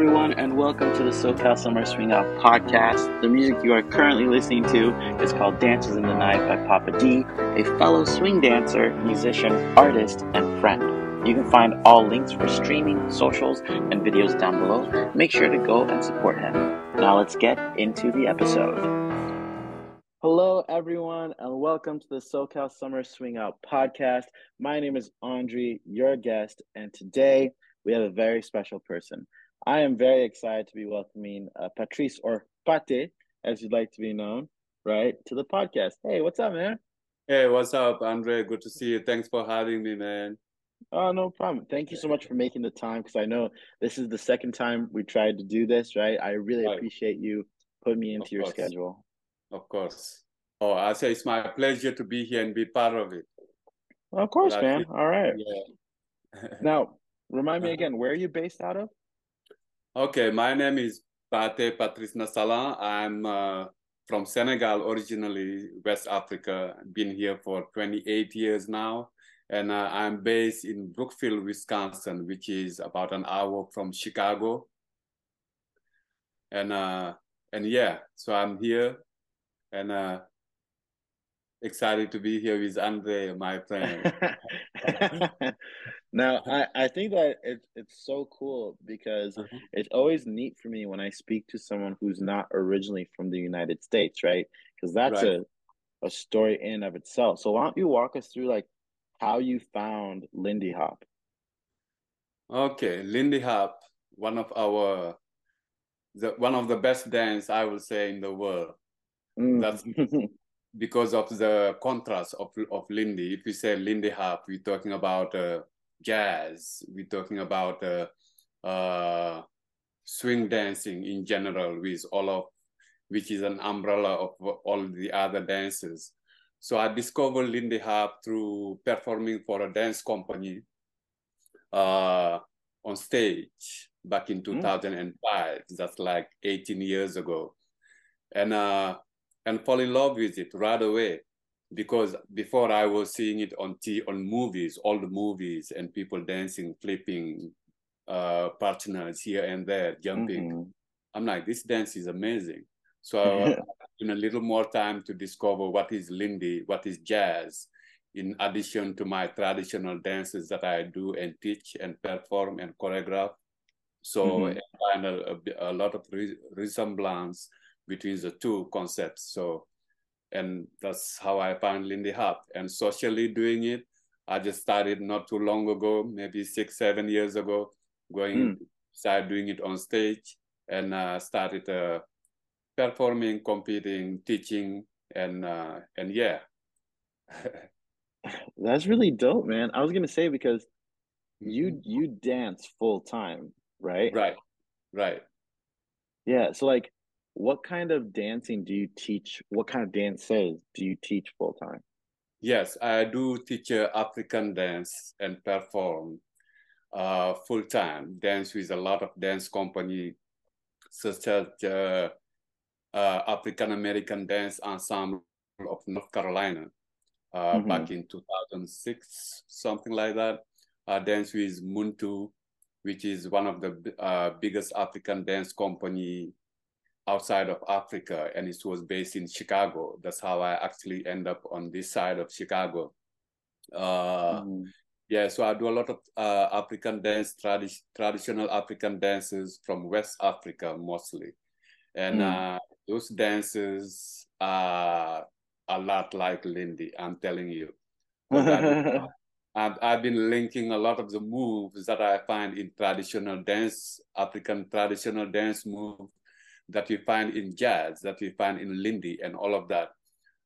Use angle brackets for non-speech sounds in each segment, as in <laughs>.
everyone, and welcome to the SoCal Summer Swing Out podcast. The music you are currently listening to is called Dances in the Night by Papa D, a fellow swing dancer, musician, artist, and friend. You can find all links for streaming, socials, and videos down below. Make sure to go and support him. Now let's get into the episode. Hello, everyone, and welcome to the SoCal Summer Swing Out podcast. My name is Andre, your guest, and today we have a very special person. I am very excited to be welcoming uh, Patrice or Pate, as you'd like to be known, right, to the podcast. Hey, what's up, man? Hey, what's up, Andre? Good to see you. Thanks for having me, man. Oh, no problem. Thank you so much for making the time because I know this is the second time we tried to do this, right? I really right. appreciate you putting me into of your course. schedule. Of course. Oh, I say it's my pleasure to be here and be part of it. Well, of course, man. All right. Yeah. now, <laughs> remind me again, where are you based out of? Okay, my name is Pate Patrice Nassala. I'm uh, from Senegal originally, West Africa. Been here for 28 years now. And uh, I'm based in Brookfield, Wisconsin, which is about an hour from Chicago. And uh, and yeah, so I'm here and uh, excited to be here with Andre, my friend. <laughs> <laughs> now, I, I think that it's it's so cool because Mhm. it's always neat for me when I speak to someone who's not originally from the United States, right? Because that's Right. a, a story in and of itself. So why don't you walk us through like how you found Lindy Hop? Okay, Lindy Hop, one of our the one of the best dance I will say in the world. Mm. That's <laughs> because of the contrast of of Lindy. If you say Lindy Hop, we're talking about uh, jazz. We're talking about uh, uh, swing dancing in general, with all of which is an umbrella of all the other dances. So I discovered Lindy Hop through performing for a dance company uh, on stage back in 2005. That's like 18 years ago. And uh, and fall in love with it right away because before I was seeing it on t on movies, all the movies and people dancing, flipping, uh, partners here and there, jumping. Mhm. I'm like, this dance is amazing. So <laughs> in a little more time to discover what is Lindy, what is jazz, in addition to my traditional dances that I do and teach and perform and choreograph. So Mhm. I find a, a, a lot of re- resemblance between the two concepts. So, and that's how I found Lindy Hop. And socially doing it, I just started not too long ago, maybe six, seven years ago, going Mm. started doing it on stage and uh, started uh, performing, competing, teaching, and uh, and yeah. <laughs> That's really dope, man. I was gonna say because Mm-hmm. you you dance full time, right? right, right. Yeah. So like, what kind of dancing do you teach? What kind of dances do you teach full time? Yes, I do teach uh, African dance and perform uh, full time. Dance with a lot of dance company, such as uh, uh, African American Dance Ensemble of North Carolina, uh, Mhm. back in 2006, something like that. I dance with Muntu, which is one of the uh, biggest African dance company outside of Africa, and it was based in Chicago. That's how I actually end up on this side of Chicago. Uh, Mhm. yeah, so I do a lot of uh, African dance, tradi- traditional African dances from West Africa mostly. And Mm. uh, those dances are a lot like Lindy, I'm telling you. I've, <laughs> I've, I've been linking a lot of the moves that I find in traditional dance, African traditional dance move that you find in jazz, that you find in Lindy and all of that.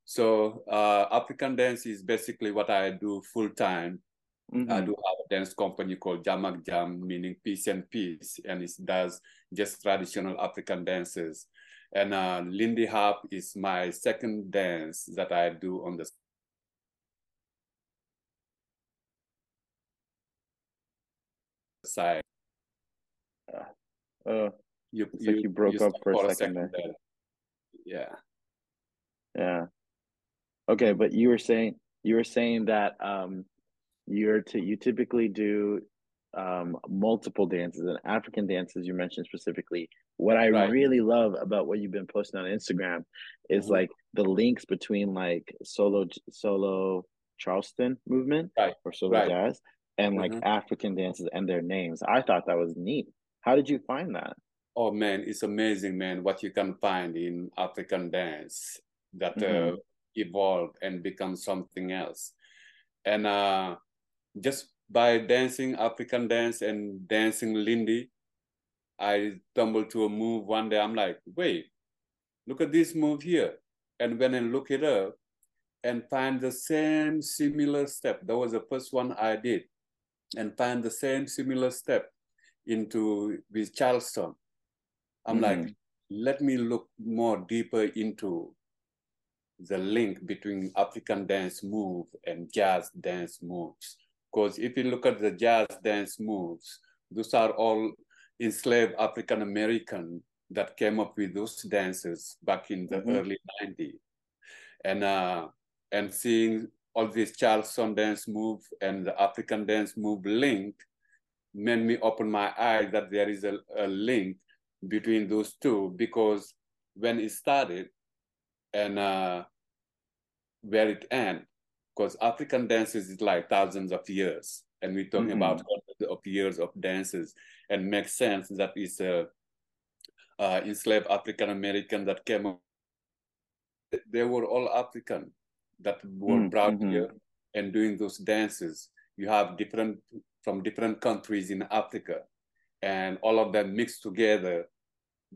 So uh, African dance is basically what I do full time. I Mhm. do have a dance company called Jamak Jam, meaning peace and peace, and it does just traditional African dances. And uh, Lindy Hop is my second dance that I do on the side. Oh, You, It's like you broke up for a second there. Yeah. yeah. Okay, but you were saying you were saying that um you're to you typically do um, multiple dances and African dances you mentioned specifically. What I Right. really love about what you've been posting on Instagram is Mhm. like the links between like solo solo Charleston movement Right. or solo Right. jazz and like Mhm. African dances and their names. I thought that was neat. How did you find that? Oh man, it's amazing, man, what you can find in African dance that uh, Mhm. evolve and become something else. And uh, just by dancing African dance and dancing Lindy, I stumbled to a move one day. I'm like, wait, look at this move here. And when I look it up and find the same similar step, that was the first one I did, and find the same similar step into with Charleston. I'm like, Mhm. let me look more deeper into the link between African dance move and jazz dance moves. Because if you look at the jazz dance moves, those are all enslaved African American that came up with those dances back in the Mhm. early 90s. And uh, and seeing all these Charleston dance move and the African dance move link made me open my eyes that there is a, a link between those two because when it started and uh, where it end, because African dances is like thousands of years, and we're talking about hundreds of years of dances, and makes sense that it's a uh, enslaved African American that came up. They were all African that were Mm, brought mhm. here and doing those dances. You have different from different countries in Africa, and all of them mixed together,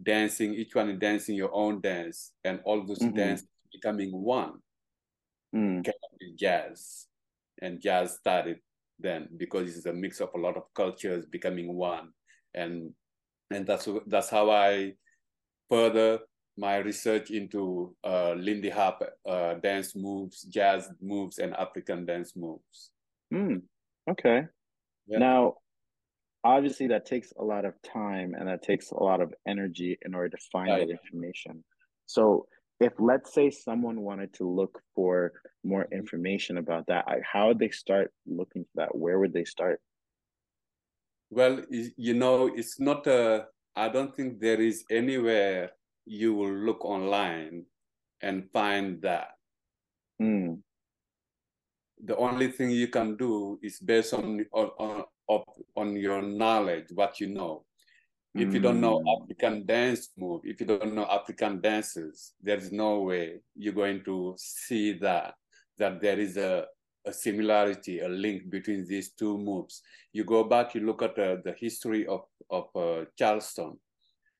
dancing. Each one dancing your own dance, and all those Mhm. dances becoming one. Mm, came up with jazz, and jazz started then because it's a mix of a lot of cultures becoming one, and and that's that's how I further my research into uh, Lindy Hop uh, dance moves, jazz moves, and African dance moves. mm. Okay. Yeah. Now, obviously, that takes a lot of time and that takes a lot of energy in order to find Right. that information. So, if let's say someone wanted to look for more Mhm. information about that, how would they start looking for that? Where would they start? Well, you know, it's not a. I don't think there is anywhere you will look online and find that. Mm, the only thing you can do is based on on of- on your knowledge, what you know. If you don't know Mm. African dance move, if you don't know African dances, there's no way you're going to see that that there is a, a similarity, a link between these two moves. You go back, you look at uh, the history of of uh, Charleston,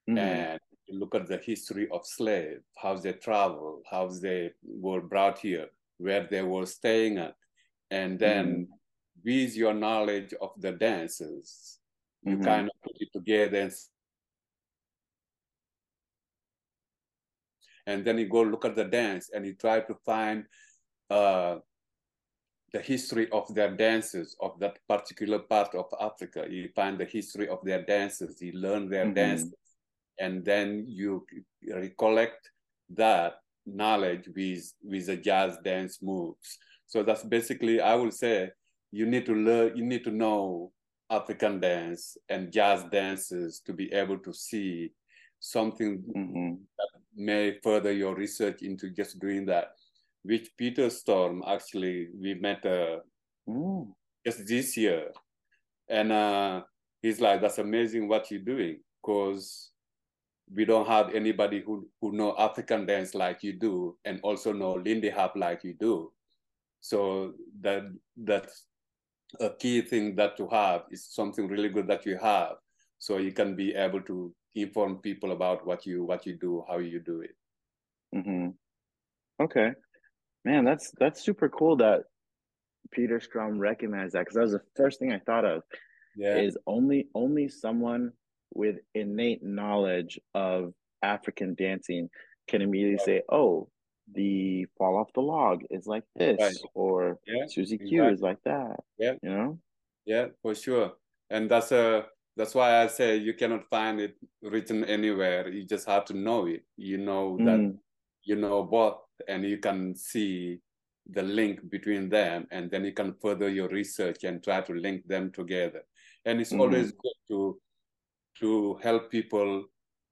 mhm, and you look at the history of slave, how they traveled, how they were brought here, where they were staying at, and then with your knowledge of the dances, you Mhm. kind of put it together and, and then you go look at the dance and you try to find uh, the history of their dances of that particular part of Africa. You find the history of their dances, you learn their Mhm. dances, and then you recollect that knowledge with with the jazz dance moves. So that's basically, I would say, you need to learn, you need to know African dance and jazz dances to be able to see something mhm. may further your research into just doing that. Which Peter Strom actually we met uh, Mm, just this year, and uh, he's like, "That's amazing what you're doing," because we don't have anybody who who know African dance like you do, and also know Lindy Hop like you do. So that that's a key thing that to have is something really good that you have, so you can be able to inform people about what you what you do, how you do it. mhm. Okay. Man, that's that's super cool that Peter Strom recognized that because that was the first thing I thought of Yeah, is only only someone with innate knowledge of African dancing can immediately say, "Oh, the fall off the log is like this," Right. or yeah, Susie Q is like that. Yeah. You know? Yeah, for sure. And that's a that's why I say you cannot find it written anywhere. You just have to know it. You know that Mm, you know both and you can see the link between them and then you can further your research and try to link them together and it's mm-hmm. always good to to help people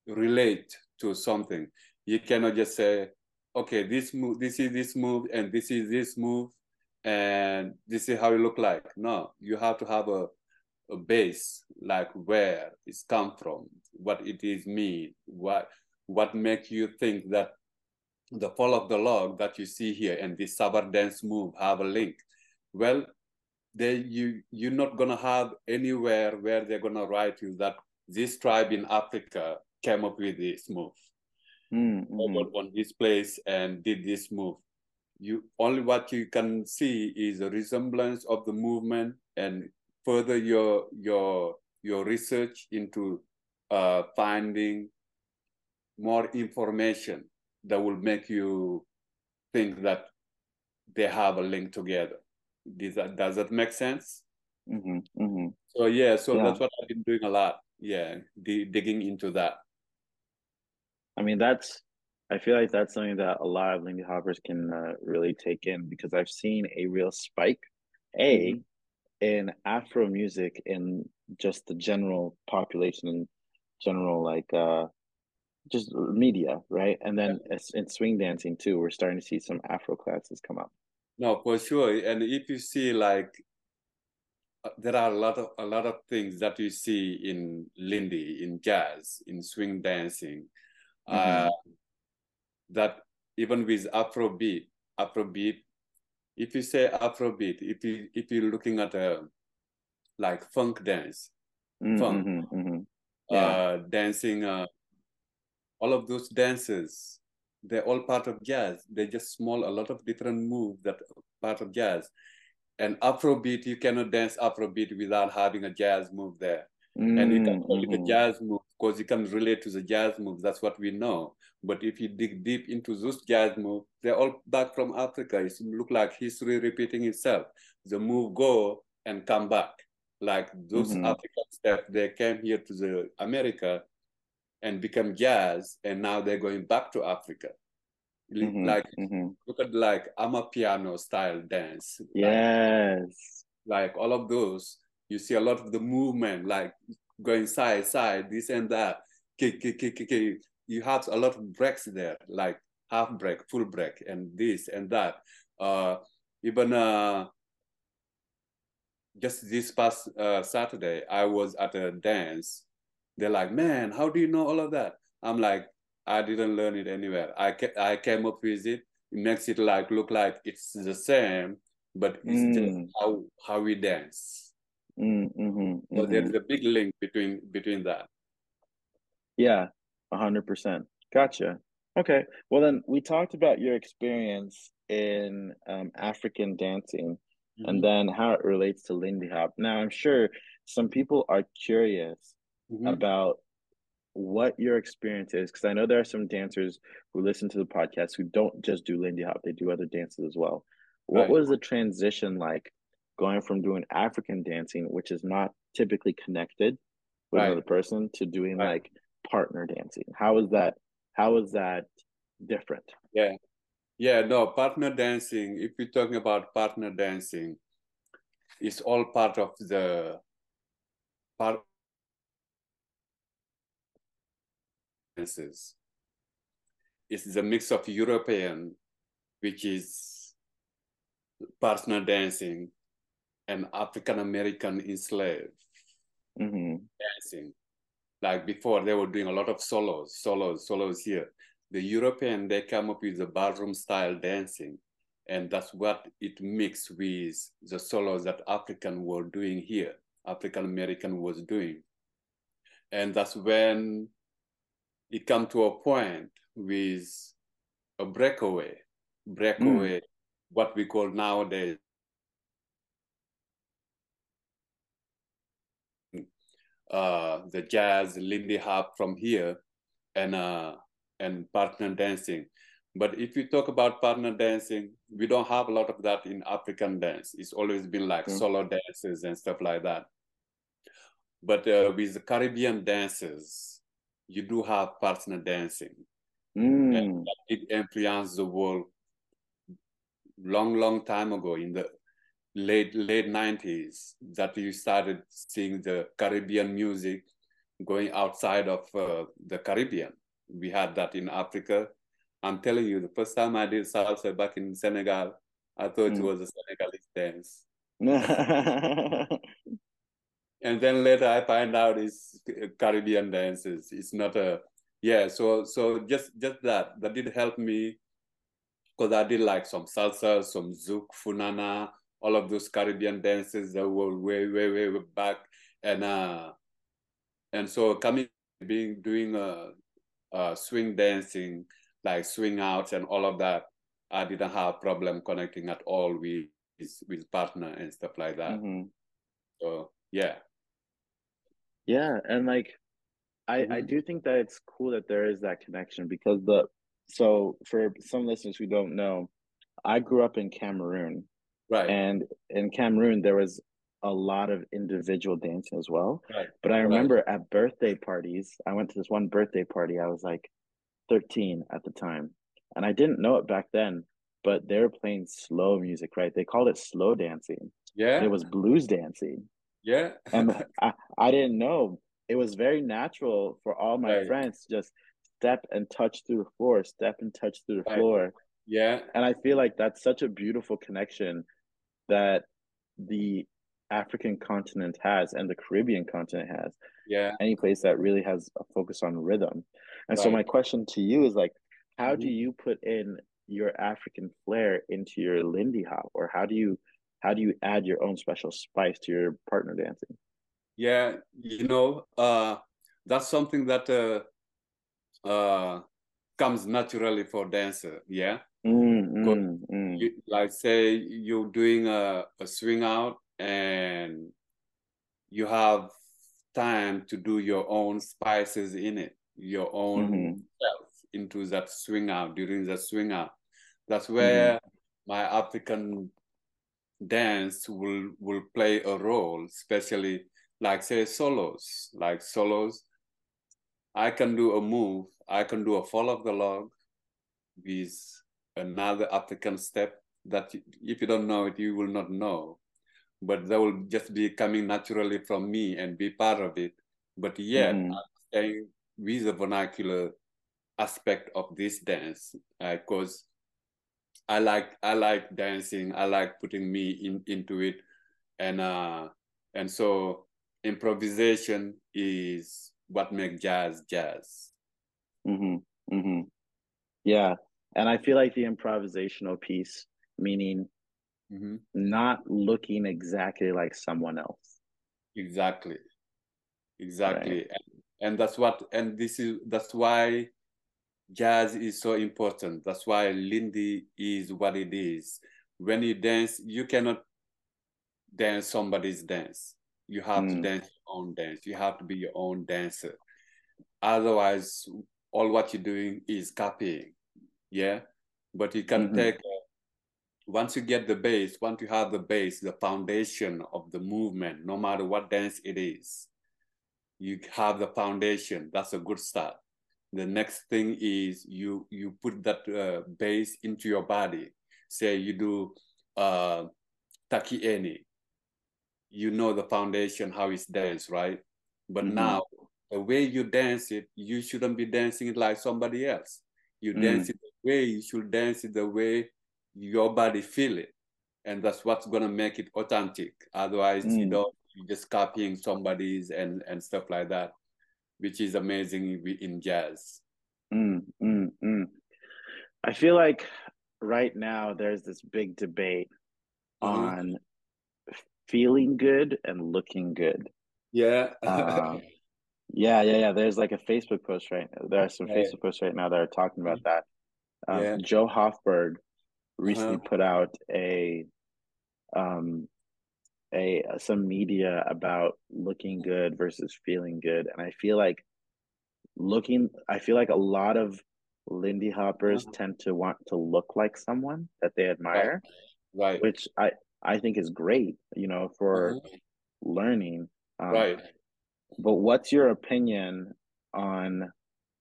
relate to something you cannot just say okay this move this is this move and this is this move and this is how it look like no you have to have a, a base like where it's come from what it is mean what what makes you think that the fall of the log that you see here and this Sabar dance move have a link. Well, they you you're not gonna have anywhere where they're gonna write you that this tribe in Africa came up with this move. Mm-hmm. on this place and did this move. You only what you can see is a resemblance of the movement and further your your your research into uh, finding more information that will make you think that they have a link together. Does that, does that make sense? Mm-hmm, mm-hmm. So yeah, so yeah. that's what I've been doing a lot. Yeah, digging into that. I mean, that's. I feel like that's something that a lot of Lindy Hoppers can uh, really take in because I've seen a real spike, a, mm-hmm. in Afro music in just the general population and general like uh just media, right? And then yeah. in swing dancing too, we're starting to see some Afro classes come up. No, for sure. And if you see like uh, there are a lot of a lot of things that you see in Lindy, in jazz, in swing dancing, mm-hmm. uh, that even with Afrobeat, Afrobeat, if you say Afrobeat, if you if you're looking at a like funk dance, mm-hmm, funk, mm-hmm. Yeah. Uh, dancing uh, all of those dances, they're all part of jazz. They're just small, a lot of different moves that are part of jazz. And Afrobeat, you cannot dance Afrobeat without having a jazz move there. Mm, and you can call mm-hmm. it a mm-hmm. jazz move because you can relate to the jazz move. That's what we know. But if you dig deep into those jazz moves, they're all back from Africa. It look like history repeating itself. The move go and come back. Like those mm-hmm. African stuff, they came here to the America and become jazz, and now they're going back to Africa. Mm-hmm, like mm-hmm. look at like Amapiano style dance. Yes. Like, like all of those, you see a lot of the movement, like going side side, this and that. Kick, kick, kick, kick, kick. You have a lot of breaks there, like half break, full break, and this and that. Uh, even uh, just this past uh, Saturday, I was at a dance they're like, man, how do you know all of that? I'm like, I didn't learn it anywhere. I ca- I came up with it. It makes it like look like it's the same, but it's mm. just how how we dance. Mm, mm-hmm, so there's a big link between between that. Yeah, hundred percent. Gotcha. Okay. Well, then we talked about your experience in um, African dancing, mm-hmm. and then how it relates to Lindy Hop. Now, I'm sure some people are curious mm-hmm. about what your experience is because I know there are some dancers who listen to the podcast who don't just do Lindy Hop, they do other dances as well. What right. was the transition like going from doing African dancing, which is not typically connected with right. another person, to doing right. like partner dancing? How is that? How is that different? Yeah. Yeah, no, partner dancing, if you're talking about partner dancing, it's all part of the part It's a mix of European, which is partner dancing, and African American enslaved mm-hmm. dancing. Like before, they were doing a lot of solos, solos, solos here. The European, they come up with the ballroom style dancing, and that's what it mixed with the solos that African were doing here, African American was doing. And that's when it come to a point with a breakaway, breakaway, mm. what we call nowadays uh, the jazz, Lindy Hop from here, and uh, and partner dancing. But if you talk about partner dancing, we don't have a lot of that in African dance. It's always been like mm. solo dances and stuff like that. But uh, with the Caribbean dances, you do have partner dancing. Mm. And it influenced the world long, long time ago in the late late 90s that you started seeing the Caribbean music going outside of uh, the Caribbean. We had that in Africa. I'm telling you, the first time I did salsa back in Senegal, I thought mm. it was a Senegalese dance. <laughs> and then later I find out it's Caribbean dances. It's not a yeah. So so just just that that did help me because I did like some salsa, some zouk, funana, all of those Caribbean dances that were way, way, way, way back. And uh, and so coming, being doing uh, uh, swing dancing, like swing outs and all of that, I didn't have a problem connecting at all with with partner and stuff like that. Mm-hmm. So yeah, yeah, and like I mm-hmm. I do think that it's cool that there is that connection because the so for some listeners who don't know, I grew up in Cameroon. Right. And in Cameroon there was a lot of individual dancing as well. Right. But I remember right. at birthday parties, I went to this one birthday party. I was like 13 at the time. And I didn't know it back then, but they were playing slow music, right? They called it slow dancing. Yeah. It was blues dancing. Yeah. and <laughs> I, I didn't know. It was very natural for all my right. friends just step and touch through the floor, step and touch through the floor. Yeah. And I feel like that's such a beautiful connection that the African continent has and the Caribbean continent has. Yeah. Any place that really has a focus on rhythm. And right. so my question to you is like, how mm-hmm. do you put in your African flair into your Lindy Hop? Or how do you how do you add your own special spice to your partner dancing? Yeah, you know, uh that's something that uh uh, comes naturally for dancer. Yeah. Mm, mm, mm. You, like say you're doing a, a swing out and you have time to do your own spices in it, your own mm-hmm. self into that swing out during the swing out. That's where mm-hmm. my African dance will will play a role, especially like say solos, like solos. I can do a move I can do a fall of the log with another African step that if you don't know it, you will not know. But that will just be coming naturally from me and be part of it. But yet, mm-hmm. I'm staying with the vernacular aspect of this dance because uh, I like I like dancing. I like putting me in into it, and uh, and so improvisation is what makes jazz jazz. Mm-hmm. Mm-hmm. Yeah. And I feel like the improvisational piece, meaning mm-hmm. not looking exactly like someone else. Exactly. Exactly. Right. And, and that's what and this is that's why jazz is so important. That's why Lindy is what it is. When you dance, you cannot dance somebody's dance. You have mm. to dance your own dance. You have to be your own dancer. Otherwise, all what you're doing is copying. Yeah. But you can mm-hmm. take, uh, once you get the base, once you have the base, the foundation of the movement, no matter what dance it is, you have the foundation. That's a good start. The next thing is you you put that uh, base into your body. Say you do uh, takieni. You know the foundation, how it's danced, right? But mm-hmm. now the way you dance it, you shouldn't be dancing it like somebody else. You mm. dance it the way you should dance it the way your body feel it. And that's what's gonna make it authentic. Otherwise, mm. you know, you're just copying somebody's and, and stuff like that, which is amazing in jazz. Mm, mm, mm. I feel like right now there's this big debate mm-hmm. on feeling good and looking good. Yeah. uh, <laughs> Yeah, yeah, yeah. There's like a Facebook post right. There are some Facebook posts right now that are talking about that. Um, yeah. Jo Hoffberg recently uh-huh. put out a um a some media about looking good versus feeling good, and I feel like looking. I feel like a lot of Lindy hoppers uh-huh. tend to want to look like someone that they admire, right? right. Which I I think is great. You know, for uh-huh. learning. Um, right but what's your opinion on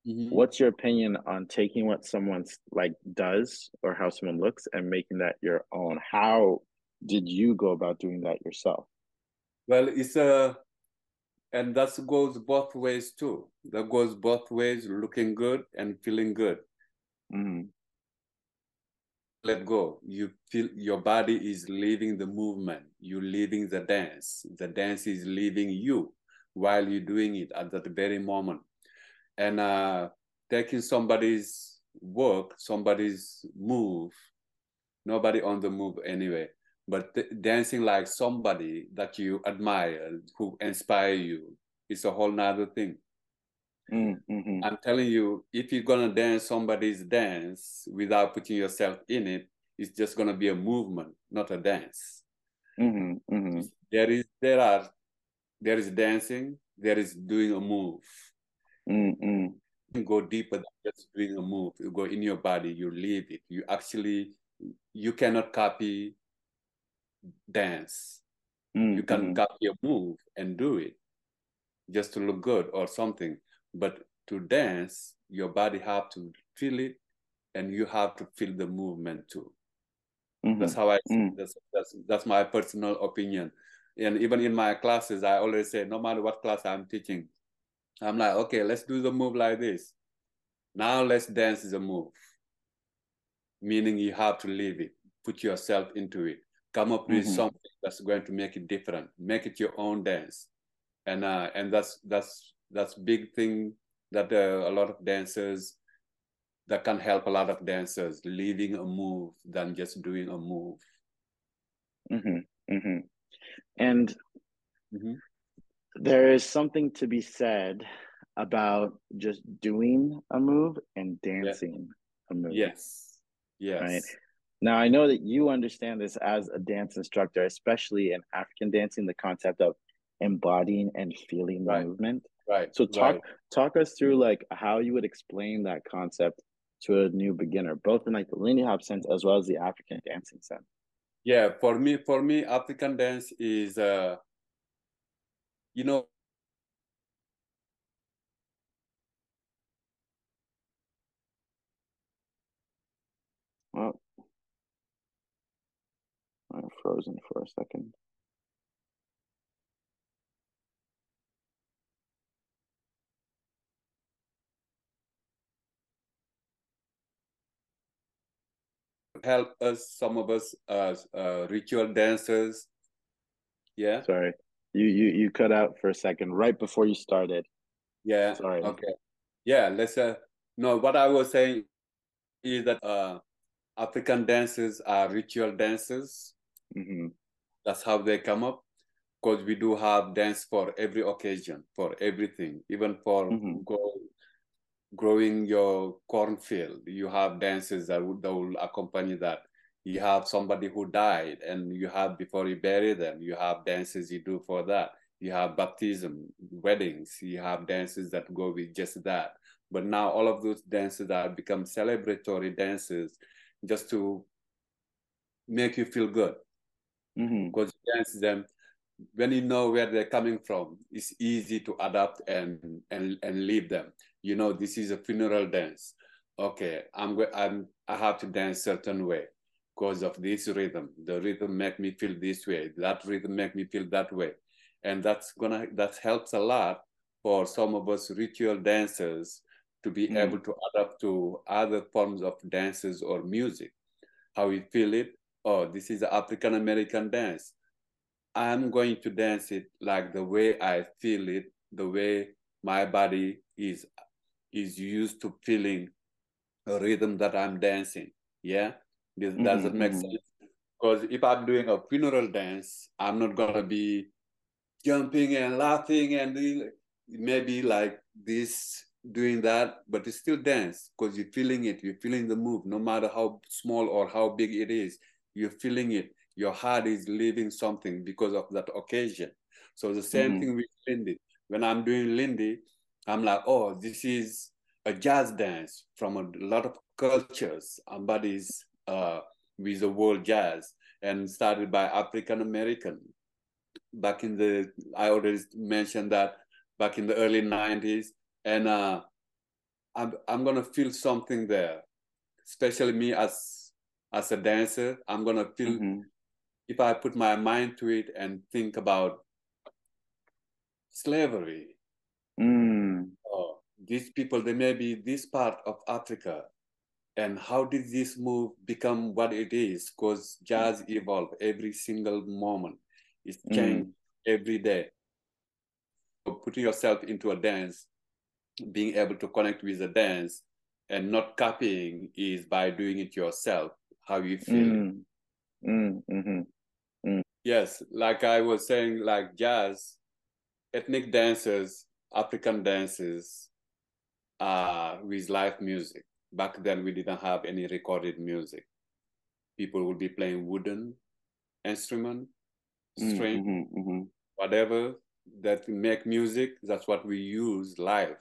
mm-hmm. what's your opinion on taking what someone's like does or how someone looks and making that your own? How did you go about doing that yourself? Well, it's a, and that goes both ways too. That goes both ways, looking good and feeling good. Mm-hmm. Let go. You feel your body is leaving the movement. You're leaving the dance. The dance is leaving you while you're doing it at that very moment. And uh, taking somebody's work, somebody's move, nobody on the move anyway but th- dancing like somebody that you admire who inspire you is a whole nother thing mm-hmm. i'm telling you if you're gonna dance somebody's dance without putting yourself in it it's just gonna be a movement not a dance mm-hmm. Mm-hmm. there is there are there is dancing there is doing a move mm go deeper than just doing a move you go in your body you leave it you actually you cannot copy dance. Mm-hmm. You can mm. copy a move and do it just to look good or something. But to dance, your body have to feel it and you have to feel the movement too. Mm-hmm. That's how I mm. that's, that's that's my personal opinion. And even in my classes, I always say, no matter what class I'm teaching, I'm like, okay, let's do the move like this. Now let's dance the move. Meaning you have to live it, put yourself into it come up with mm-hmm. something that's going to make it different make it your own dance and uh, and that's that's that's big thing that uh, a lot of dancers that can help a lot of dancers leaving a move than just doing a move mm-hmm. Mm-hmm. and mm-hmm. There is something to be said about just doing a move and dancing yeah. a move yes yes right now, I know that you understand this as a dance instructor, especially in African dancing, the concept of embodying and feeling the right. movement. Right. So talk right. talk us through like how you would explain that concept to a new beginner, both in like the Lindy Hop sense as well as the African dancing sense. Yeah, for me, for me, African dance is uh you know well I'm frozen for a second. help us some of us as uh, ritual dancers. Yeah? Sorry you you you cut out for a second right before you started yeah sorry okay yeah let's uh no what i was saying is that uh african dancers are ritual dancers Mm-hmm. That's how they come up. Because we do have dance for every occasion, for everything, even for mm-hmm. go, growing your cornfield. You have dances that will, that will accompany that. You have somebody who died, and you have before you bury them, you have dances you do for that. You have baptism, weddings, you have dances that go with just that. But now all of those dances have become celebratory dances just to make you feel good mm-hmm. because dance them when you know where they're coming from it's easy to adapt and and and leave them you know this is a funeral dance okay i'm i'm i have to dance certain way because of this rhythm the rhythm make me feel this way that rhythm make me feel that way and that's gonna that helps a lot for some of us ritual dancers to be mm. able to adapt to other forms of dances or music how we feel it oh, this is African American dance. I'm going to dance it like the way I feel it, the way my body is is used to feeling a rhythm that I'm dancing. Yeah, this mm-hmm. doesn't make mm-hmm. sense. Because if I'm doing a funeral dance, I'm not gonna be jumping and laughing and maybe like this doing that, but it's still dance because you're feeling it, you're feeling the move, no matter how small or how big it is you're feeling it. Your heart is living something because of that occasion. So the same mm-hmm. thing with Lindy. When I'm doing Lindy, I'm like, oh, this is a jazz dance from a lot of cultures, embodies uh, with the world jazz, and started by African American. Back in the, I already mentioned that back in the early '90s, and uh, I'm I'm gonna feel something there, especially me as as a dancer. I'm gonna feel Mm-hmm. if I put my mind to it and think about slavery. Mm. Oh, these people, they may be this part of Africa. And how did this move become what it is? Because jazz evolve every single moment. It's Mm. changed every day. So putting yourself into a dance, being able to connect with the dance and not copying is by doing it yourself, how you feel. Mm. Mm. Mm-hmm. Yes, like I was saying, like jazz, ethnic dancers, African dances, uh, with live music. Back then, we didn't have any recorded music. People would be playing wooden instrument, string, Mm-hmm. Mm-hmm. whatever that make music. That's what we use live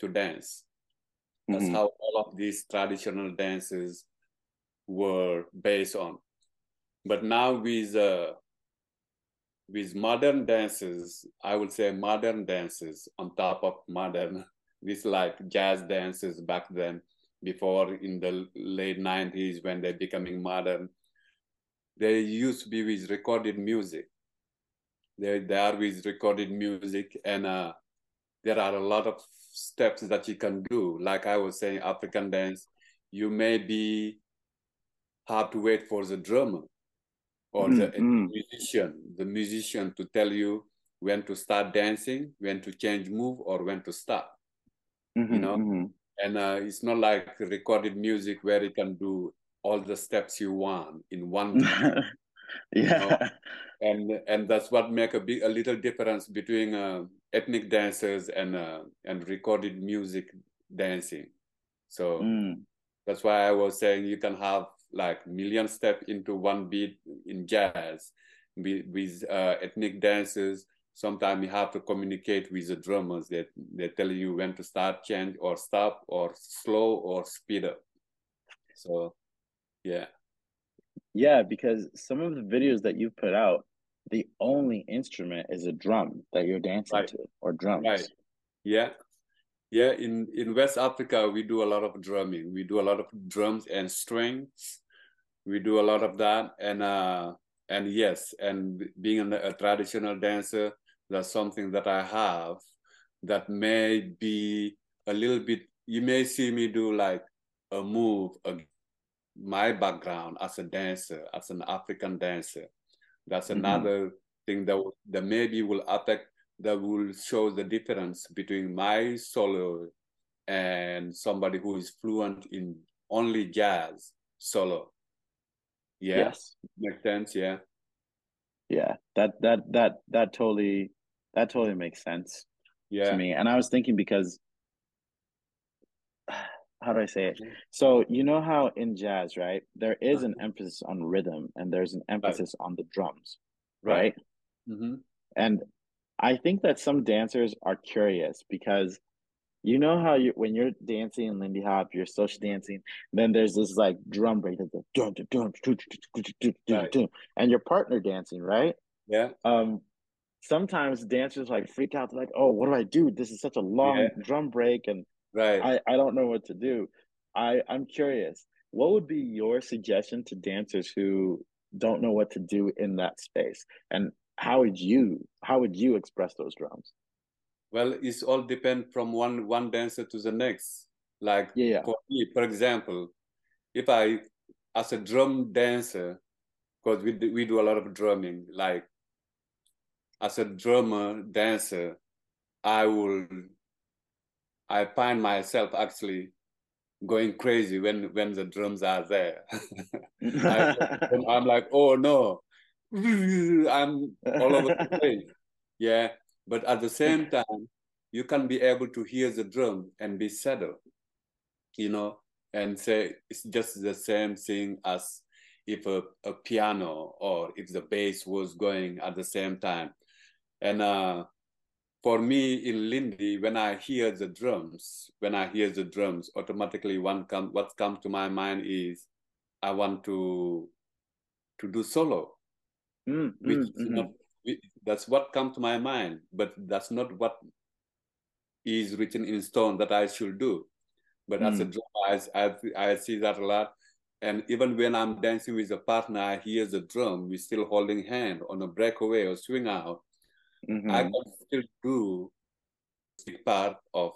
to dance. That's Mhm. how all of these traditional dances were based on. But now with uh, with modern dances, I would say modern dances on top of modern, <laughs> this like jazz dances back then, before in the late 90s when they're becoming modern. They used to be with recorded music. They, they are with recorded music and uh, there are a lot of steps that you can do. Like I was saying, African dance, you may be have to wait for the drummer or the Mm, mm. musician, the musician to tell you when to start dancing, when to change move, or when to stop. Mhm, know? mhm. And uh, it's not like recorded music where you can do all the steps you want in one <laughs> beat. yeah. and and that's what make a big a little difference between uh, ethnic dancers and uh, and recorded music dancing. So Mm. that's why I was saying you can have like million step into one beat in jazz with, with uh, ethnic dancers. Sometimes you have to communicate with the drummers that they tell you when to start, change, or stop, or slow, or speed up. So, yeah, Yeah, because some of the videos that you put out, the only instrument is a drum that you're dancing Right. to, or drums. right, yeah, yeah. In in West Africa, we do a lot of drumming. We do a lot of drums and strings. We do a lot of that, and uh, and yes, and being a, a traditional dancer, that's something that I have that may be a little bit. You may see me do like a move. A, my background as a dancer, as an African dancer, that's Mhm. another thing that that maybe will affect that will show the difference between my solo and somebody who is fluent in only jazz solo. Yeah, Yes. makes sense. Yeah, Yeah. That that that that totally that totally makes sense yeah. to me. And I was thinking because <sighs> how do I say it? Mhm. So you know how in jazz, right, there is an emphasis on rhythm and there's an emphasis on the drums, right? hmm And I think that some dancers are curious because you know how you when you're dancing in Lindy Hop, you're social dancing, then there's this like drum break that's like dun, dun, dun, dun, dun, dun, dun, Right. dun, and your partner dancing, right? yeah, Um, sometimes dancers like freak out, they're like, "Oh, what do I do? This is such a long Yeah. drum break, and right. I I don't know what to do." I I'm curious. What would be your suggestion to dancers who don't know what to do in that space, and how would you how would you express those drums? Well, it's all depend from one one dancer to the next. Like Yeah, for me, for example, if I, as a drum dancer, because we do, we do a lot of drumming, like as a drummer dancer, I will, I find myself actually going crazy when when the drums are there. <laughs> I, <laughs> I'm like, oh no, I'm all over the <laughs> place. Yeah, but at the same time, you can be able to hear the drum and be settled, you know, and say it's just the same thing as if a, a piano or if the bass was going at the same time. And uh, for me in Lindy, when I hear the drums, when I hear the drums, automatically one come what comes to my mind is I want to to do solo Mm, which mm, mhm. not that's what comes to my mind but that's not what is written in stone that i should do But mm. as a hmm. drummer, I, I, I see that a lot. And even when I'm dancing with a partner, I hear the drum, we're still holding hand on a breakaway or swing out. Mm-hmm. I can still do part of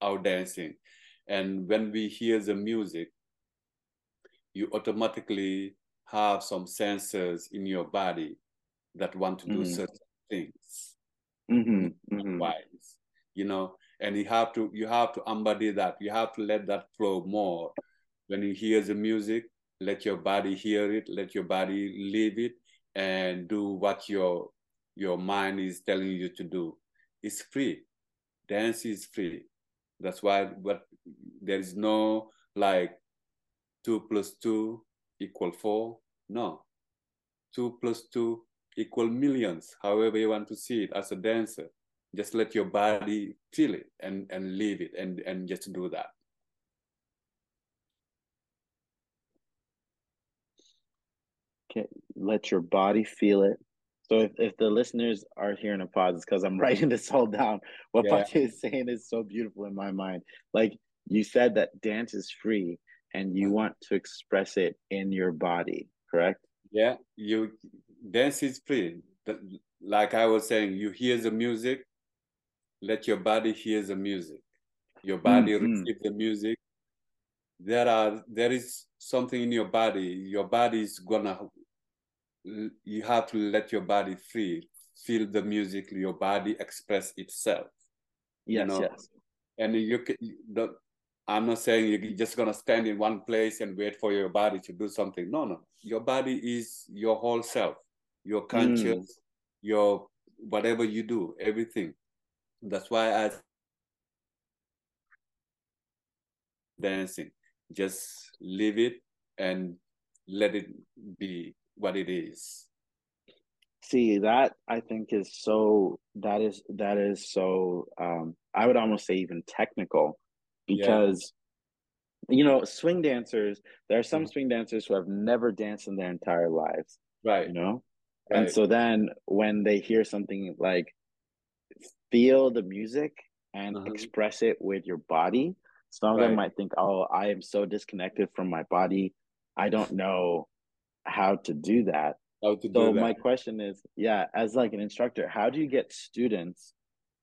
our dancing. And when we hear the music, you automatically have some sensors in your body that want to do mm-hmm. certain things. Mm-hmm. mm-hmm. Wise, you know, and you have to you have to embody that. You have to let that flow more. When you hear the music, let your body hear it. Let your body live it, and do what your your mind is telling you to do. It's free. Dance is free. That's why. But there is no like two plus two equal four. No, two plus two equal millions. However you want to see it as a dancer, just let your body feel it and and live it and and just do that. Okay, let your body feel it. So if, if the listeners are hearing a pause, it's because I'm <laughs> writing this all down. What yeah. is saying is so beautiful in my mind. Like you said that dance is free and you want to express it in your body, correct? Yeah, you dance is free. Like I was saying, you hear the music, let your body hear the music. Your body mm-hmm. receive the music. There are there is something in your body. Your body is gonna. You have to let your body free, feel the music. Your body express itself. Yes, you know? yes. And you can. The, I'm not saying you're just gonna stand in one place and wait for your body to do something. No, no. Your body is your whole self, your conscious, mm. your whatever you do, everything. That's why I dancing. Just leave it and let it be what it is. See that I think is so that is that is so um I would almost say even technical because yeah. you know swing dancers there are some mm-hmm. swing dancers who have never danced in their entire lives right you know right. and so then when they hear something like feel the music and mm-hmm. express it with your body some of right. them might think oh i am so disconnected from my body i don't know how to do that. How to so do my question is yeah as like an instructor how do you get students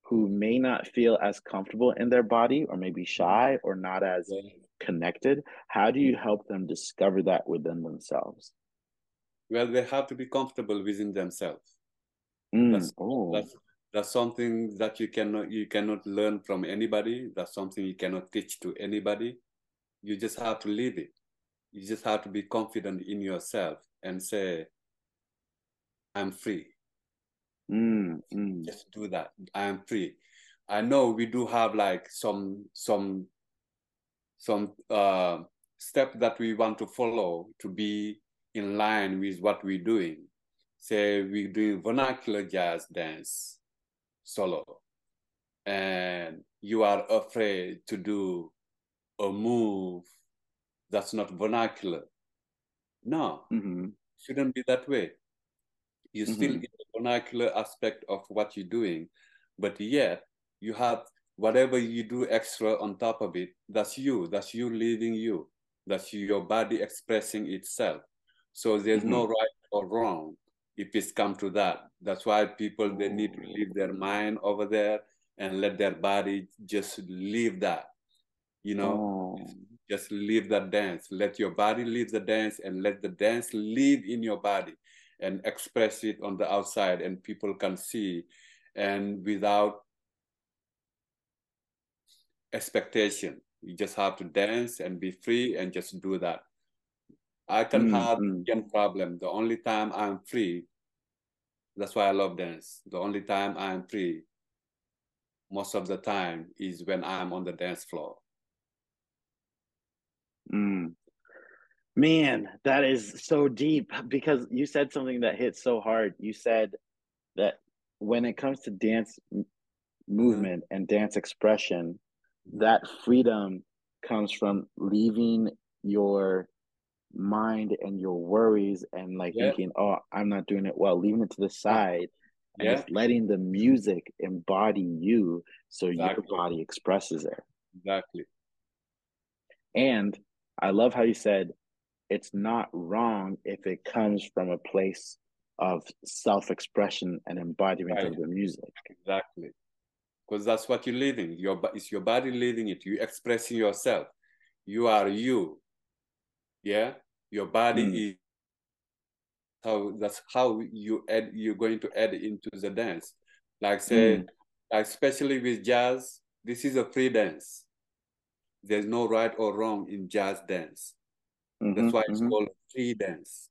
who may not feel as comfortable in their body or maybe shy or not as connected how do you help them discover that within themselves? Well they have to be comfortable within themselves. Mm, that's, oh. that's, that's something that you cannot you cannot learn from anybody. That's something you cannot teach to anybody. You just have to live it you just have to be confident in yourself and say i'm free Mm, mm. Just do that. I am free. I know we do have like some some some uh, step that we want to follow to be in line with what we're doing. Say we're doing vernacular jazz dance solo, and you are afraid to do a move that's not vernacular. No, mm-hmm. shouldn't be that way. You mm-hmm. still vernacular aspect of what you're doing, but yet you have whatever you do extra on top of it. That's you. That's you living you. That's your body expressing itself. So there's mm-hmm. no right or wrong if it's come to that. That's why people they need to leave their mind over there and let their body just leave that. You know, oh. Just leave that dance. Let your body leave the dance and let the dance live in your body and express it on the outside and people can see. And without expectation you just have to dance and be free and just do that. I can mm-hmm. have one problem. The only time i'm free that's why i love dance. The only time i'm free most of the time is when i'm on the dance floor mm. Man, that is so deep because you said something that hit so hard. You said that when it comes to dance movement and dance expression, that freedom comes from leaving your mind and your worries and like yeah. thinking, oh, I'm not doing it well, leaving it to the side and yeah. just letting the music embody you so exactly. your body expresses it. Exactly. And I love how you said it's not wrong if it comes from a place of self-expression and embodiment right. of the music. Exactly. Because that's what you're living. Your it's your body living it. You're expressing yourself. You are you. Yeah. Your body mm. is how that's how you add you're going to add into the dance. Like say, mm. like especially with jazz, this is a free dance. There's no right or wrong in jazz dance. Mm-hmm, that's why it's mm-hmm. called free dance.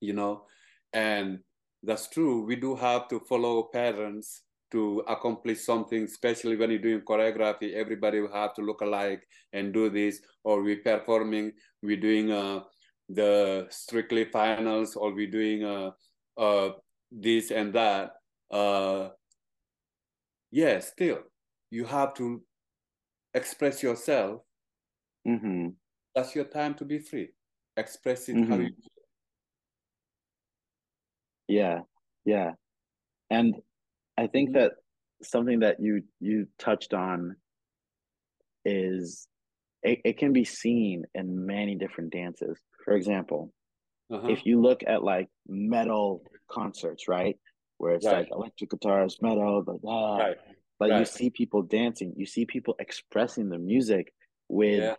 You know, and that's true. We do have to follow patterns to accomplish something, especially when you're doing choreography. Everybody will have to look alike and do this, or we're performing, we're doing uh, the strictly finals, or we're doing uh, uh, this and that. Uh, yeah, still, you have to express yourself. Mm-hmm. That's your time to be free. Express it mm-hmm. how you feel. yeah, yeah. And I think mm-hmm. that something that you you touched on is it, it can be seen in many different dances. For example, uh-huh. if you look at like metal concerts, right? Where it's right. like electric guitars, metal, but right. But right. you see people dancing, you see people expressing the music with yeah.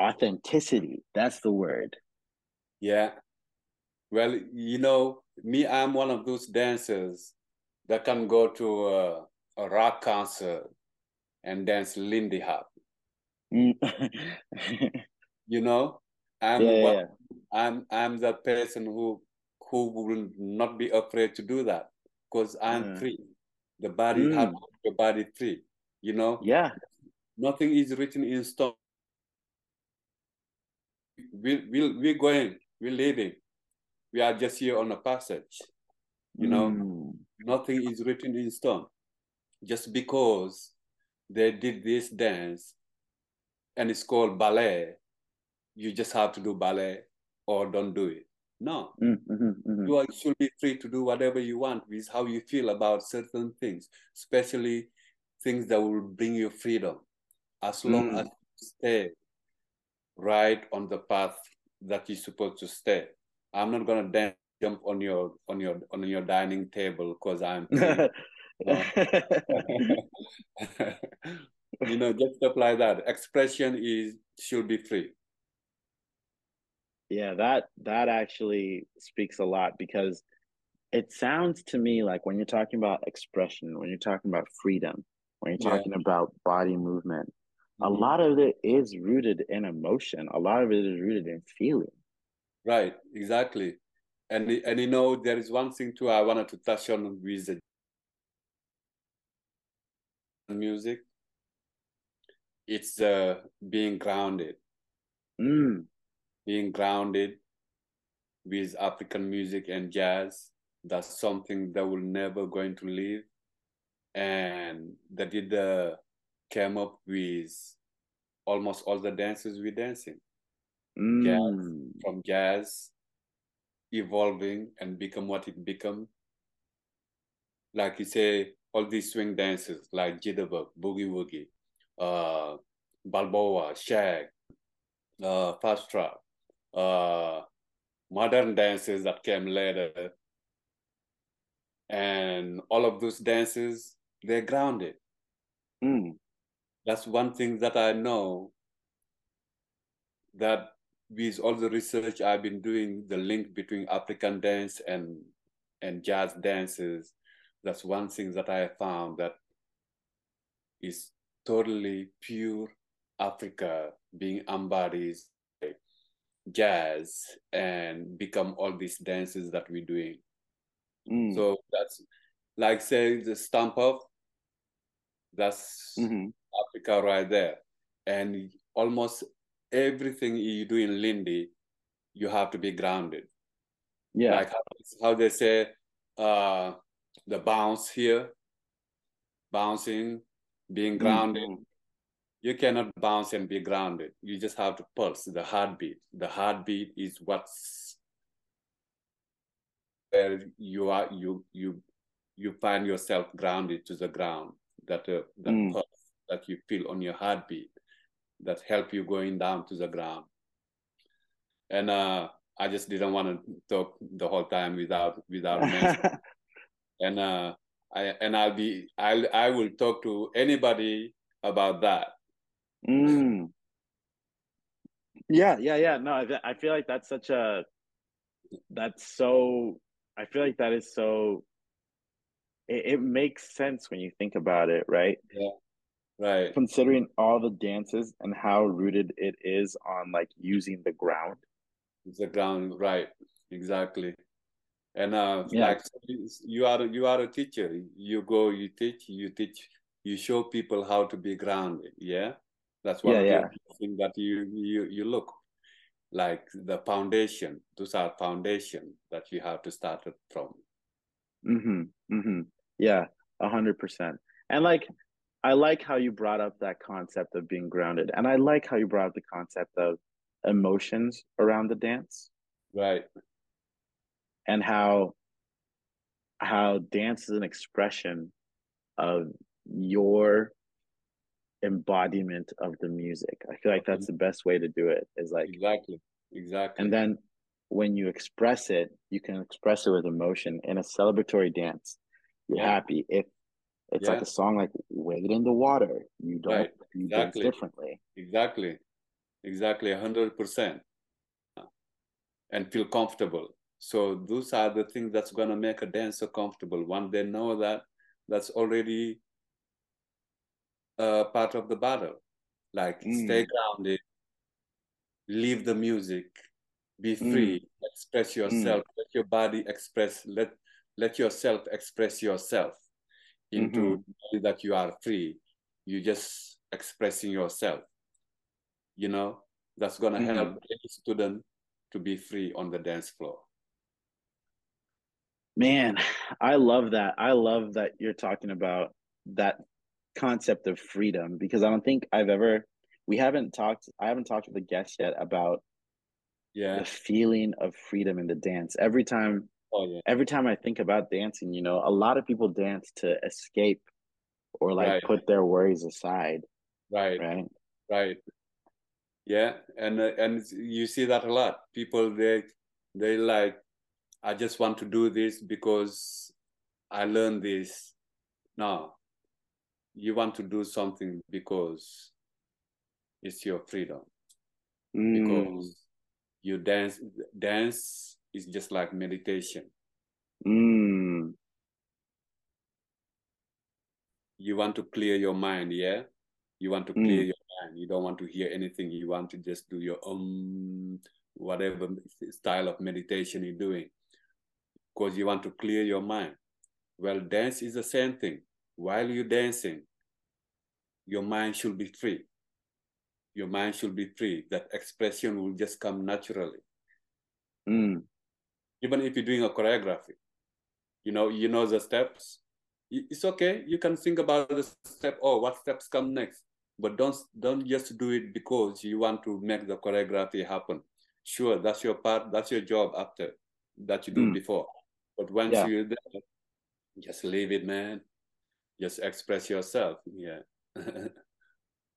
authenticity. That's the word. Yeah. Well, you know, me, I'm one of those dancers that can go to a, a rock concert and dance Lindy Hop. Mm. <laughs> you know, I'm yeah, yeah. I'm I'm that person who who will not be afraid to do that because I'm mm. free. The body mm. have body free. You know. Yeah. Nothing is written in stone. We we we're going. We're leaving we are just here on a passage. You know, mm. nothing is written in stone. Just because they did this dance and it's called ballet, you just have to do ballet or don't do it. No, mm-hmm, mm-hmm. you are, should be free to do whatever you want with how you feel about certain things, especially things that will bring you freedom, as long mm. as you stay right on the path that you're supposed to stay. I'm not gonna dance, jump on your on your on your dining table because I'm. <laughs> <laughs> you know, just stuff like that. Expression is should be free. Yeah, that that actually speaks a lot because it sounds to me like when you're talking about expression, when you're talking about freedom, when you're talking yeah. about body movement, mm-hmm. a lot of it is rooted in emotion. A lot of it is rooted in feeling. Right, exactly. And and you know there is one thing too I wanted to touch on with the music. It's uh, being grounded. Mm. Being grounded with African music and jazz. That's something that will never going to leave. And that did uh, came up with almost all the dances we're dancing mm. jazz, from jazz evolving and become what it become. Like you say, all these swing dances like jitterbug, boogie woogie, uh, balboa, shag, uh, fast trap, uh, modern dances that came later, and all of those dances they're grounded. Mm. That's one thing that I know that with all the research I've been doing, the link between African dance and and jazz dances, that's one thing that I found that is totally pure Africa being embodied jazz and become all these dances that we're doing. Mm. So that's like say the stomp off, that's mm-hmm. Africa right there. And almost everything you do in Lindy, you have to be grounded. Yeah. Like how, how they say uh, the bounce here, bouncing, being grounded. Mm-hmm. You cannot bounce and be grounded. You just have to pulse the heartbeat. The heartbeat is what's where you are you you you find yourself grounded to the ground that uh, that mm. pulse that you feel on your heartbeat that help you going down to the ground. And uh, I just didn't want to talk the whole time without without <laughs> and uh, I and I'll be I'll I will talk to anybody about that. Mm. Yeah, yeah, yeah. No, I, I feel like that's such a that's so. I feel like that is so. It, it makes sense when you think about it, right? Yeah. Right. Considering all the dances and how rooted it is on like using the ground. The ground, right? Exactly. And uh, yeah. like you are you are a teacher. You go, you teach, you teach, you show people how to be grounded. Yeah, that's one yeah, yeah. thing that you you you look like the foundation. Those are foundation that you have to start it from. Mm-hmm. Mm-hmm. Yeah, a hundred percent. And like, I like how you brought up that concept of being grounded, and I like how you brought up the concept of emotions around the dance. Right. And how how dance is an expression of your embodiment of the music. I feel like that's mm-hmm. the best way to do it. Is like exactly, exactly. And then when you express it, you can express it with emotion in a celebratory dance. You're yeah. happy. If it's yeah. like a song like "Wade in the Water," you don't right. you exactly. dance differently. Exactly, exactly, hundred percent, and feel comfortable. So those are the things that's gonna make a dancer comfortable. When they know that, that's already uh, part of the battle. Like mm. stay grounded, leave the music, be mm. free, mm. express yourself, mm. let your body express, let let yourself express yourself into mm-hmm. that you are free. You just expressing yourself. You know, that's gonna mm-hmm. help any student to be free on the dance floor. Man, I love that. I love that you're talking about that concept of freedom because I don't think I've ever we haven't talked I haven't talked with a guest yet about yeah the feeling of freedom in the dance. Every time oh, yeah. every time I think about dancing, you know, a lot of people dance to escape or like right. put their worries aside. Right. Right. Right. Yeah, and uh, and you see that a lot. People they they like I just want to do this because I learned this. No, you want to do something because it's your freedom. Mm. because you dance dance is just like meditation. Mm. you want to clear your mind yeah? You want to clear mm. your mind. You don't want to hear anything. You want to just do your own whatever style of meditation you're doing. Because you want to clear your mind. Well dance is the same thing while you're dancing, your mind should be free. Your mind should be free. That expression will just come naturally. Mm. Even if you're doing a choreography, you know, you know the steps. It's okay. You can think about the step. Oh, what steps come next? But don't don't just do it because you want to make the choreography happen. Sure, that's your part. That's your job after that you do mm. before. But once yeah. you're there, just leave it, man just express yourself yeah <laughs>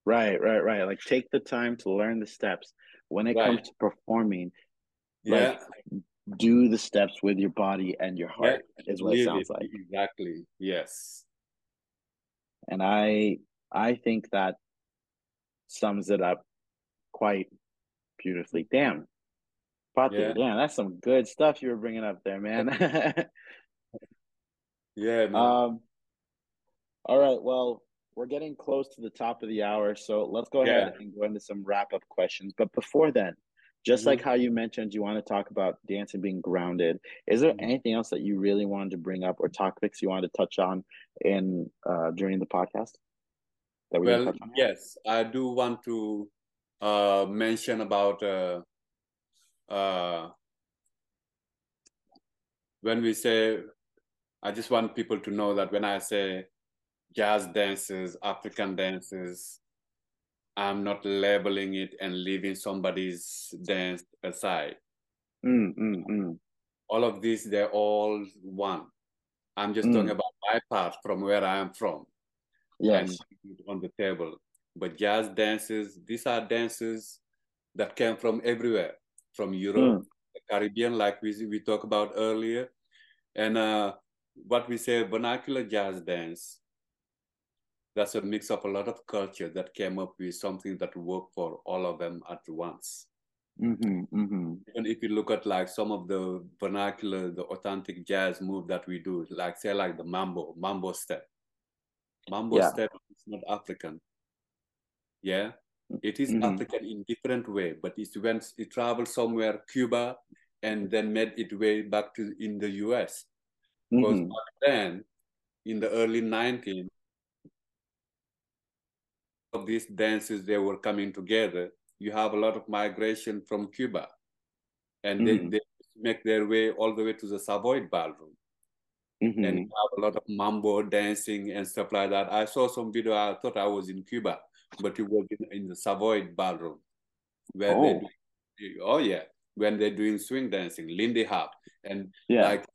right right right like take the time to learn the steps when it right. comes to performing yeah like, do the steps with your body and your heart yeah. is what it sounds like exactly yes and i i think that sums it up quite beautifully damn Pate, yeah. damn that's some good stuff you were bringing up there man <laughs> <laughs> yeah man. um all right. Well, we're getting close to the top of the hour, so let's go ahead yeah. and go into some wrap up questions. But before then, just mm-hmm. like how you mentioned, you want to talk about dancing being grounded. Is there mm-hmm. anything else that you really wanted to bring up or topics you wanted to touch on in uh, during the podcast? That we well, yes, I do want to uh, mention about uh, uh, when we say. I just want people to know that when I say jazz dances, African dances. I'm not labeling it and leaving somebody's dance aside. Mm, mm, mm. All of these, they're all one. I'm just talking mm. about my part from where I am from. Yes. on the table. but jazz dances, these are dances that came from everywhere, from Europe, mm. the Caribbean, like we, we talked about earlier. And uh, what we say vernacular jazz dance, that's a mix of a lot of culture that came up with something that worked for all of them at once. Mm-hmm, mm-hmm. And if you look at like some of the vernacular, the authentic jazz move that we do, like say like the mambo, mambo step. Mambo yeah. step is not African. Yeah, it is mm-hmm. African in different way, but it went it traveled somewhere Cuba, and then made its way back to in the U.S. Because mm-hmm. back then, in the early 19th, of these dances they were coming together you have a lot of migration from Cuba, and mm-hmm. they, they make their way all the way to the Savoy Ballroom. Mm-hmm. And you have a lot of mambo dancing and stuff like that. I saw some video. I thought I was in Cuba, but it was in, in the Savoy Ballroom, where oh. they do, oh yeah, when they're doing swing dancing, Lindy Hop, and yeah. like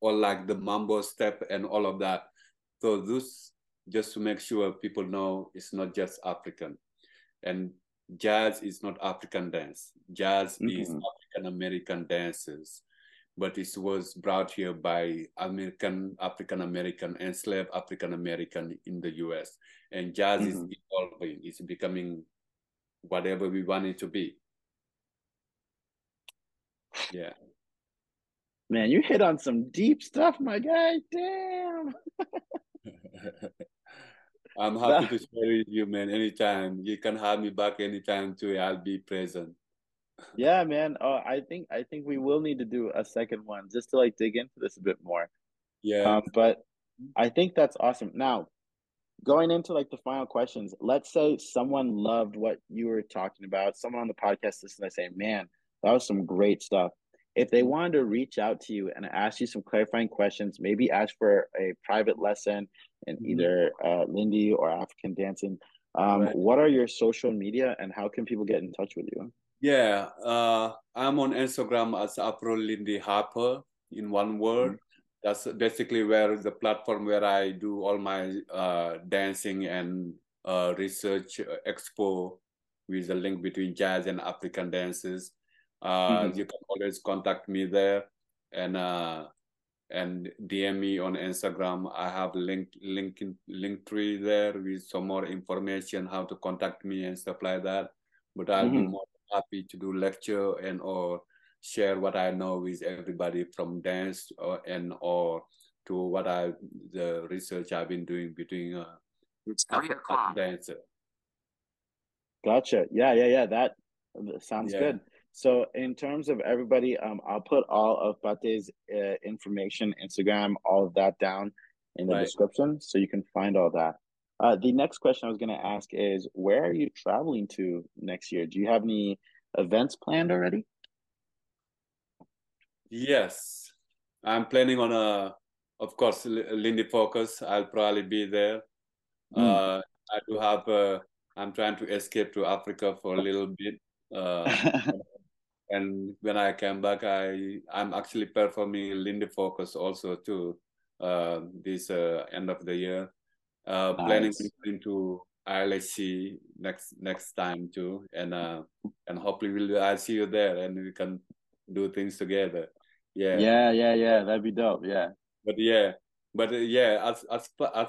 or like the mambo step and all of that. So this just to make sure people know it's not just African, and jazz is not African dance. Jazz mm-hmm. is African American dances, but it was brought here by American, African American, enslaved African American in the U.S. And jazz mm-hmm. is evolving. It's becoming whatever we want it to be. Yeah. Man, you hit on some deep stuff, my guy. Damn. <laughs> <laughs> I'm happy to share with you, man. Anytime you can have me back anytime too. I'll be present. Yeah, man. Oh, I think I think we will need to do a second one just to like dig into this a bit more. Yeah. Um, but I think that's awesome. Now, going into like the final questions, let's say someone loved what you were talking about. Someone on the podcast listening, they say, "Man, that was some great stuff." If they wanted to reach out to you and ask you some clarifying questions, maybe ask for a private lesson in mm-hmm. either uh, Lindy or African dancing. Um, right. What are your social media and how can people get in touch with you? Yeah, uh, I'm on Instagram as Afrolindyhopper in one word. Mm-hmm. That's basically where the platform where I do all my uh, dancing and uh, research uh, expo with the link between jazz and African dances. Uh, mm-hmm. You can always contact me there. And uh, and DM me on Instagram. I have link link Linktree there with some more information how to contact me and stuff like that. But I'll mm-hmm. be more happy to do lecture and or share what I know with everybody from dance or, and or to what I the research I've been doing between uh, it's three o'clock dancer. Gotcha. Yeah, yeah, yeah. That sounds yeah. good. So in terms of everybody, um, I'll put all of Pate's uh, information, Instagram, all of that down in the right. description, so you can find all that. Uh, the next question I was going to ask is, where are you traveling to next year? Do you have any events planned already? Yes, I'm planning on a, of course, Lindy Focus. I'll probably be there. Mm. Uh, I do have. Uh, I'm trying to escape to Africa for a little bit. Uh, <laughs> and when I came back, I I'm actually performing Lindy Focus also too. Uh, this uh, end of the year, uh, nice. planning into ILHC next next time too, and uh, and hopefully we'll I see you there and we can do things together. Yeah. Yeah, yeah, yeah. That'd be dope. Yeah. But yeah, but uh, yeah, as as as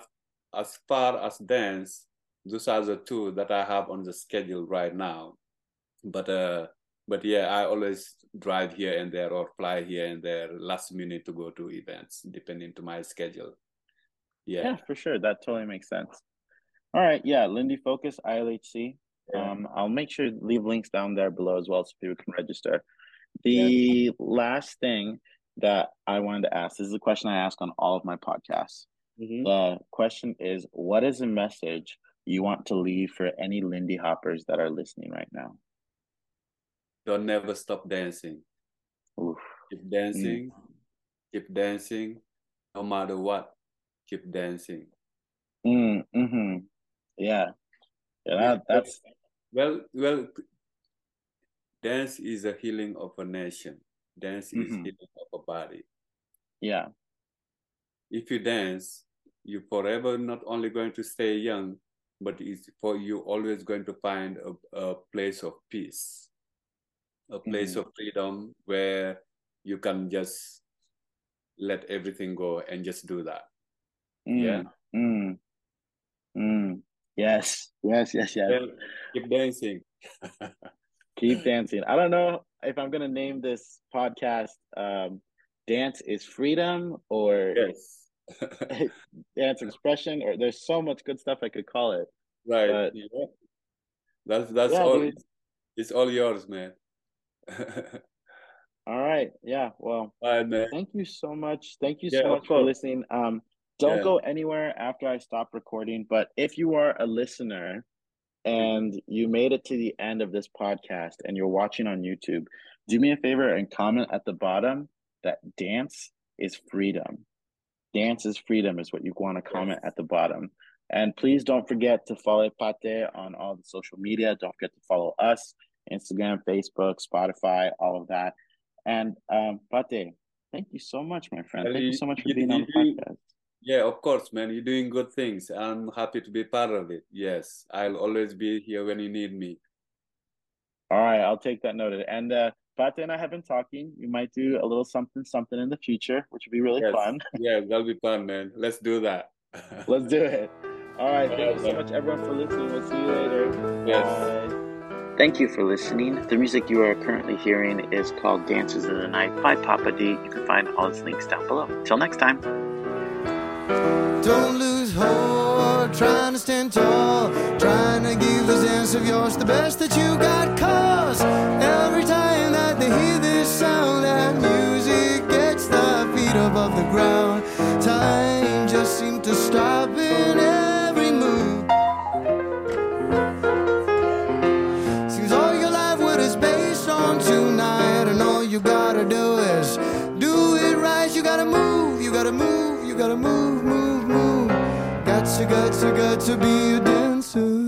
as far as dance, those are the two that I have on the schedule right now. But uh but yeah, I always drive here and there or fly here and there last minute to go to events, depending to my schedule. Yeah. Yeah, for sure. That totally makes sense. All right. Yeah. Lindy Focus, ILHC. Yeah. Um, I'll make sure to leave links down there below as well so people can register. The yeah. last thing that I wanted to ask this is a question I ask on all of my podcasts. Mm-hmm. The question is What is a message you want to leave for any Lindy Hoppers that are listening right now? Don't never stop dancing. Oof. Keep dancing, mm. keep dancing, no matter what. Keep dancing. Mm, mm-hmm. Yeah, yeah. That, that's well, well. Dance is a healing of a nation. Dance mm-hmm. is healing of a body. Yeah. If you dance, you're forever not only going to stay young, but it's for you always going to find a, a place of peace, a place mm. of freedom where you can just let everything go and just do that. Mm. Yeah. Mm. Mm. Yes. Yes. Yes. Yes. keep dancing. <laughs> keep dancing. I don't know if I'm gonna name this podcast um, "Dance is Freedom" or yes. <laughs> dance expression, or there's so much good stuff I could call it. Right. But, yeah. That's that's yeah, all. Dude. It's all yours, man. <laughs> all right. Yeah. Well. Right. Thank you so much. Thank you yeah, so much for listening. Um, don't yeah. go anywhere after I stop recording. But if you are a listener and you made it to the end of this podcast and you're watching on YouTube, do me a favor and comment at the bottom that dance is freedom. Dance is freedom is what you want to comment yes. at the bottom. And please don't forget to follow Pate on all the social media. Don't forget to follow us, Instagram, Facebook, Spotify, all of that. And um, Pate, thank you so much, my friend. Thank you so much for being on the podcast. Yeah, of course, man. You're doing good things. I'm happy to be part of it. Yes, I'll always be here when you need me. All right, I'll take that noted. And uh, Pate and I have been talking. We might do a little something, something in the future, which would be really yes. fun. <laughs> yeah, that'll be fun, man. Let's do that. Let's do it. All right. <laughs> Thank you so much, everyone, for listening. We'll see you later. Yes. Bye. Thank you for listening. The music you are currently hearing is called Dances of the Night by Papa D. You can find all his links down below. Till next time. Don't lose hope, trying to stand tall, trying to give this dance of yours the best that you got. Cause every time that they hear this sound, that music gets their feet above the ground. Gotta move, you gotta move, move, move. Got to, got to, got to be a dancer.